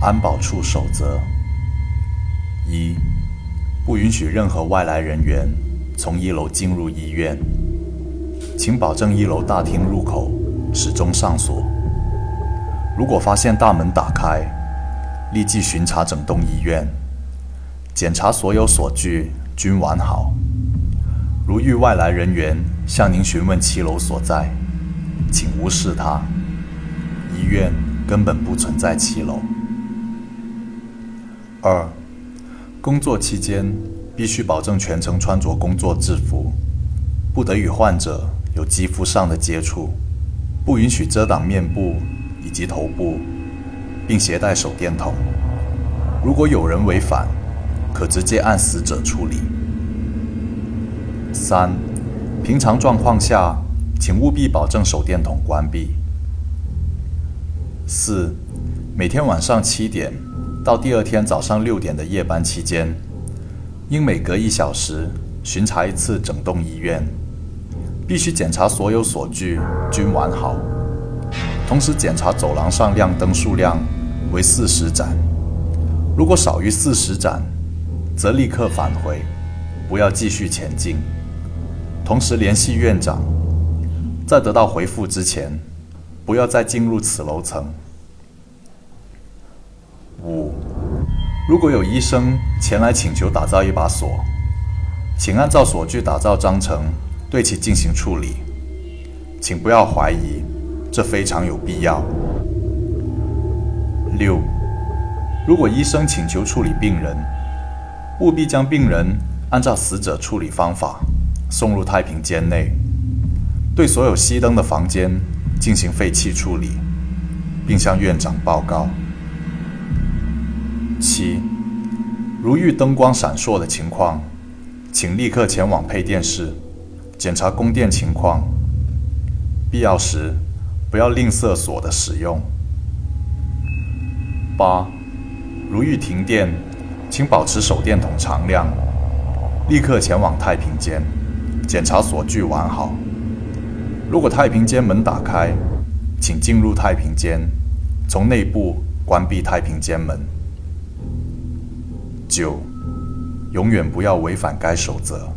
安保处守则：一、不允许任何外来人员从一楼进入医院，请保证一楼大厅入口始终上锁。如果发现大门打开，立即巡查整栋医院，检查所有锁具均完好。如遇外来人员向您询问七楼所在，请无视他。医院根本不存在七楼。二、工作期间必须保证全程穿着工作制服，不得与患者有肌肤上的接触，不允许遮挡面部以及头部，并携带手电筒。如果有人违反，可直接按死者处理。三、平常状况下，请务必保证手电筒关闭。四、每天晚上七点到第二天早上六点的夜班期间，应每隔一小时巡查一次整栋医院，必须检查所有锁具均完好，同时检查走廊上亮灯数量为四十盏。如果少于四十盏，则立刻返回，不要继续前进。同时联系院长，在得到回复之前，不要再进入此楼层。五，如果有医生前来请求打造一把锁，请按照锁具打造章程对其进行处理，请不要怀疑，这非常有必要。六，如果医生请求处理病人，务必将病人按照死者处理方法。送入太平间内，对所有熄灯的房间进行废气处理，并向院长报告。七，如遇灯光闪烁的情况，请立刻前往配电室检查供电情况，必要时不要吝啬锁的使用。八，如遇停电，请保持手电筒常亮，立刻前往太平间。检查锁具完好。如果太平间门打开，请进入太平间，从内部关闭太平间门。九，永远不要违反该守则。